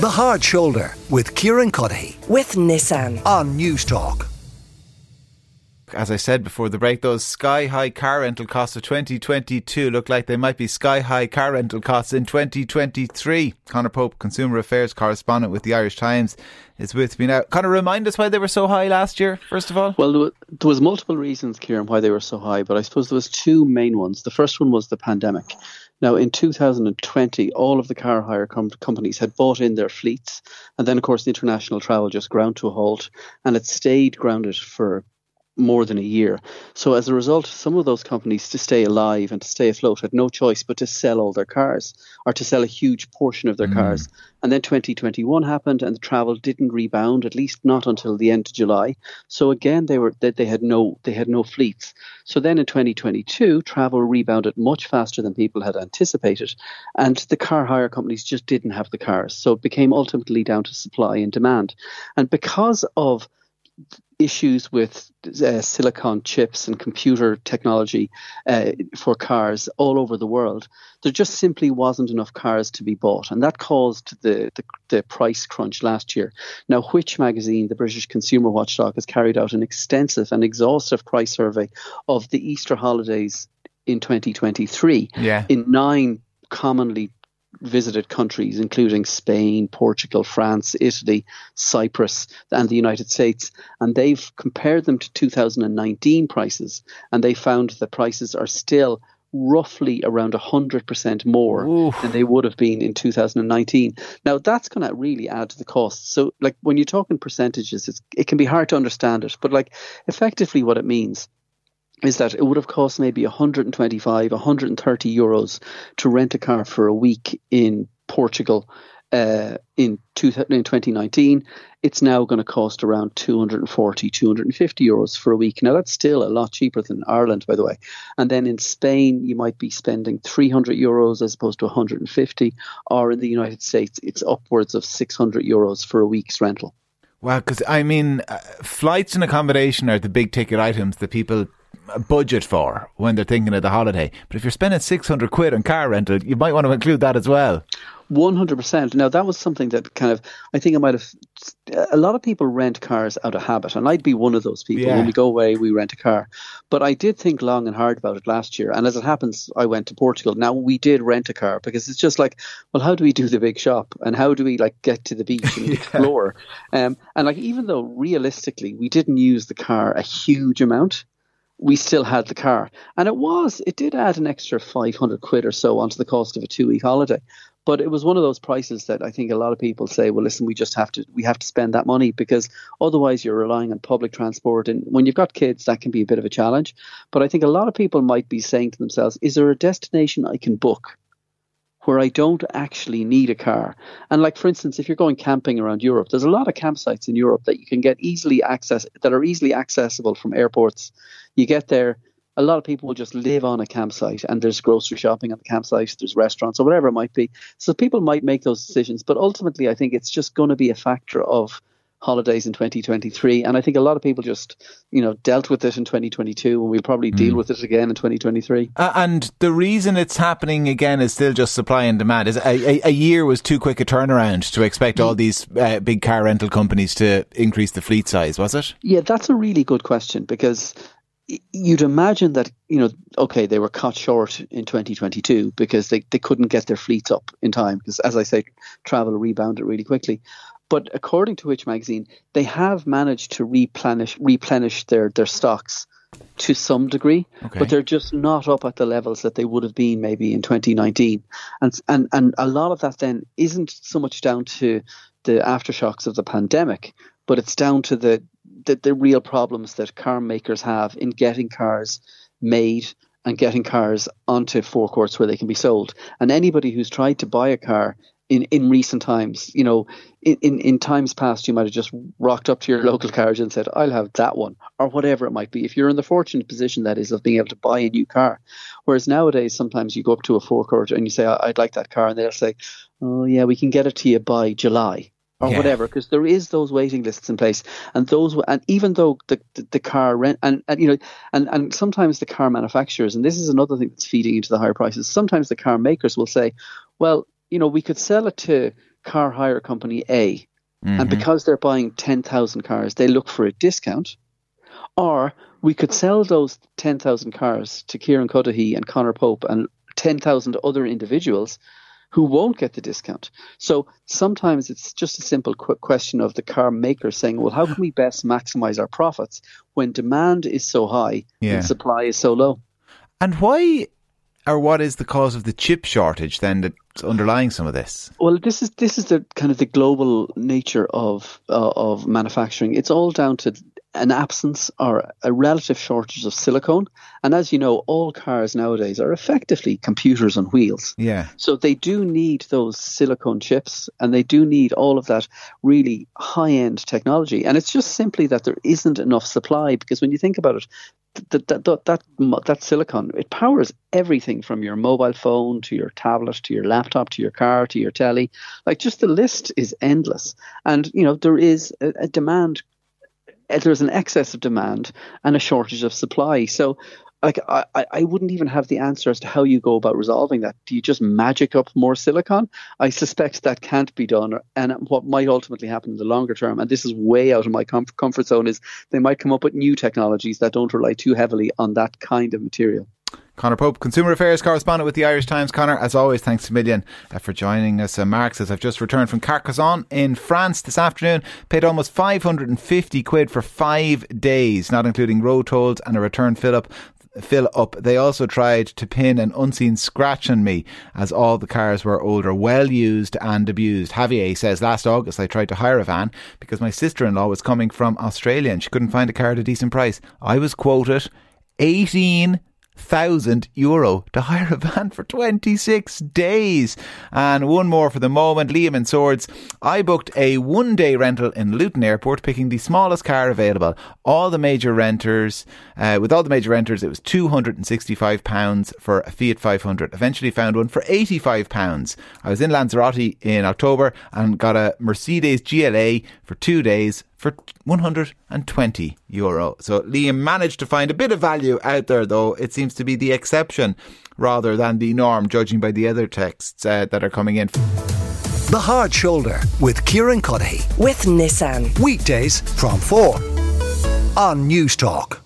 The Hard Shoulder with Kieran Cuddihy with Nissan. on News Talk. As I said before the break, those sky high car rental costs of 2022 look like they might be sky high car rental costs in 2023. Conor Pope, Consumer Affairs correspondent with the Irish Times, is with me now. Conor, remind us why they were so high last year, first of all? Well, there was multiple reasons, Kieran, why they were so high, but I suppose there was two main ones. The first one was the pandemic. Now, in 2020, all of the car hire com- companies had bought in their fleets, and then, of course, the international travel just ground to a halt, and it stayed grounded for more than a year. So as a result, some of those companies to stay alive and to stay afloat had no choice but to sell all their cars or to sell a huge portion of their mm. cars. And then 2021 happened and the travel didn't rebound, at least not until the end of July. So again, they were they, they had no they had no fleets. So then in 2022, travel rebounded much faster than people had anticipated, and the car hire companies just didn't have the cars. So it became ultimately down to supply and demand. And because of issues with uh, silicon chips and computer technology uh, for cars all over the world, there just simply wasn't enough cars to be bought, and that caused the, the, the price crunch last year. Now, Which magazine, the British consumer watchdog, has carried out an extensive and exhaustive price survey of the Easter holidays in 2023 Yeah. in nine commonly visited countries, including Spain, Portugal, France, Italy, Cyprus, and the United States. And they've compared them to 2019 prices, and they found that prices are still roughly around 100% more Oof. than they would have been in 2019. Now, that's going to really add to the cost. So, like, when you're talking percentages, it's, it can be hard to understand it, but, like, effectively what it means is that it would have cost maybe 125, 130 euros to rent a car for a week in Portugal uh, in, two, in 2019. It's now going to cost around 240, 250 euros for a week. Now, that's still a lot cheaper than Ireland, by the way. And then in Spain, you might be spending 300 euros as opposed to 150. Or in the United States, it's upwards of 600 euros for a week's rental. Well, because I mean, uh, flights and accommodation are the big ticket items that people budget for when they're thinking of the holiday. But if you're spending 600 quid on car rental, you might want to include that as well. One hundred percent. Now that was something that kind of I think I might have. A lot of people rent cars out of habit, and I'd be one of those people. Yeah. When we go away, we rent a car. But I did think long and hard about it last year, and as it happens, I went to Portugal. Now we did rent a car because it's just like, well, how do we do the big shop, and how do we like get to the beach and explore? Um, and like even though realistically we didn't use the car a huge amount, we still had the car. And it was, it did add an extra 500 quid or so onto the cost of a two week holiday. But it was one of those prices that I think a lot of people say, well, listen, we just have to, we have to spend that money because otherwise you're relying on public transport. And when you've got kids, that can be a bit of a challenge. But I think a lot of people might be saying to themselves, is there a destination I can book where I don't actually need a car. And like for instance, if you're going camping around Europe, there's a lot of campsites in Europe that you can get easily access that are easily accessible from airports. You get there, a lot of people will just live on a campsite and there's grocery shopping on the campsite, there's restaurants or whatever it might be. So people might make those decisions, but ultimately I think it's just going to be a factor of holidays in 2023 and I think a lot of people just, you know, dealt with it in 2022 and we'll probably deal with it again in 2023. Uh, and the reason it's happening again is still just supply and demand. Is a, a, a year was too quick a turnaround to expect all these uh, big car rental companies to increase the fleet size, was it? Yeah, that's a really good question because you'd imagine that, you know, okay, they were cut short in 2022 because they, they couldn't get their fleets up in time because, as I say, travel rebounded really quickly. But according to Which Magazine, they have managed to replenish replenish their, their stocks to some degree, Okay. but they're just not up at the levels that they would have been maybe in 2019. And and and a lot of that then isn't so much down to the aftershocks of the pandemic, but it's down to the the, the real problems that car makers have in getting cars made and getting cars onto forecourts where they can be sold. And anybody who's tried to buy a car in, in recent times, you know, in, in, in times past, you might have just rocked up to your local garage and said, I'll have that one, or whatever it might be. If you're in the fortunate position that is of being able to buy a new car. Whereas nowadays, sometimes you go up to a forecourt and you say, "I- I'd like that car, and they'll say, Oh, yeah, we can get it to you by July. Or Yeah. whatever, because there is those waiting lists in place, and those, and even though the the, the car rent, and, and you know, and and sometimes the car manufacturers, and this is another thing that's feeding into the higher prices. Sometimes the car makers will say, well, you know, we could sell it to car hire company A, Mm-hmm. and because they're buying 10,000 cars, they look for a discount. Or we could sell those 10,000 cars to Kieran Cuddihy and Conor Pope and 10,000 other individuals who won't get the discount. So sometimes it's just a simple qu- question of the car maker saying, well, how can we best maximize our profits when demand is so high Yeah. and supply is so low? And why or what is the cause of the chip shortage then that's underlying some of this? Well, this is this is the kind of the global nature of uh, of manufacturing. It's all down to an absence or a relative shortage of silicone. And as you know, all cars nowadays are effectively computers on wheels. Yeah. So they do need those silicone chips and they do need all of that really high end technology. And it's just simply that there isn't enough supply because when you think about it, that, that, that, that, that silicon, it powers everything from your mobile phone to your tablet to your laptop to your car to your telly. Like just the list is endless. And, you know, there is a, a demand there's an excess of demand and a shortage of supply. So, like, I, I wouldn't even have the answer as to how you go about resolving that. Do you just magic up more silicon? I suspect that can't be done. And what might ultimately happen in the longer term, and this is way out of my com- comfort zone, is they might come up with new technologies that don't rely too heavily on that kind of material. Conor Pope, Consumer Affairs correspondent with the Irish Times. Conor, as always, thanks a million uh, for joining us. Uh, Mark says, I've just returned from Carcassonne in France this afternoon. Paid almost 550 quid for five days, not including road tolls and a return fill up. Fill up. They also tried to pin an unseen scratch on me as all the cars were older, well used and abused. Javier says, Last August I tried to hire a van because my sister in law was coming from Australia and she couldn't find a car at a decent price. I was quoted 18 thousand euro to hire a van for 26 days. And one more for the moment. Liam and Swords. I booked a one day rental in Luton Airport, picking the smallest car available. All the major renters, uh, with all the major renters, it was £265 for a Fiat 500. Eventually found one for £85. I was in Lanzarote in October and got a Mercedes GLA for two days for 120 euro. So Liam managed to find a bit of value out there, though it seems to be the exception rather than the norm, judging by the other texts uh, that are coming in. The Hard Shoulder with Kieran Cuddihy. With Nissan. Weekdays from 4 on News Talk.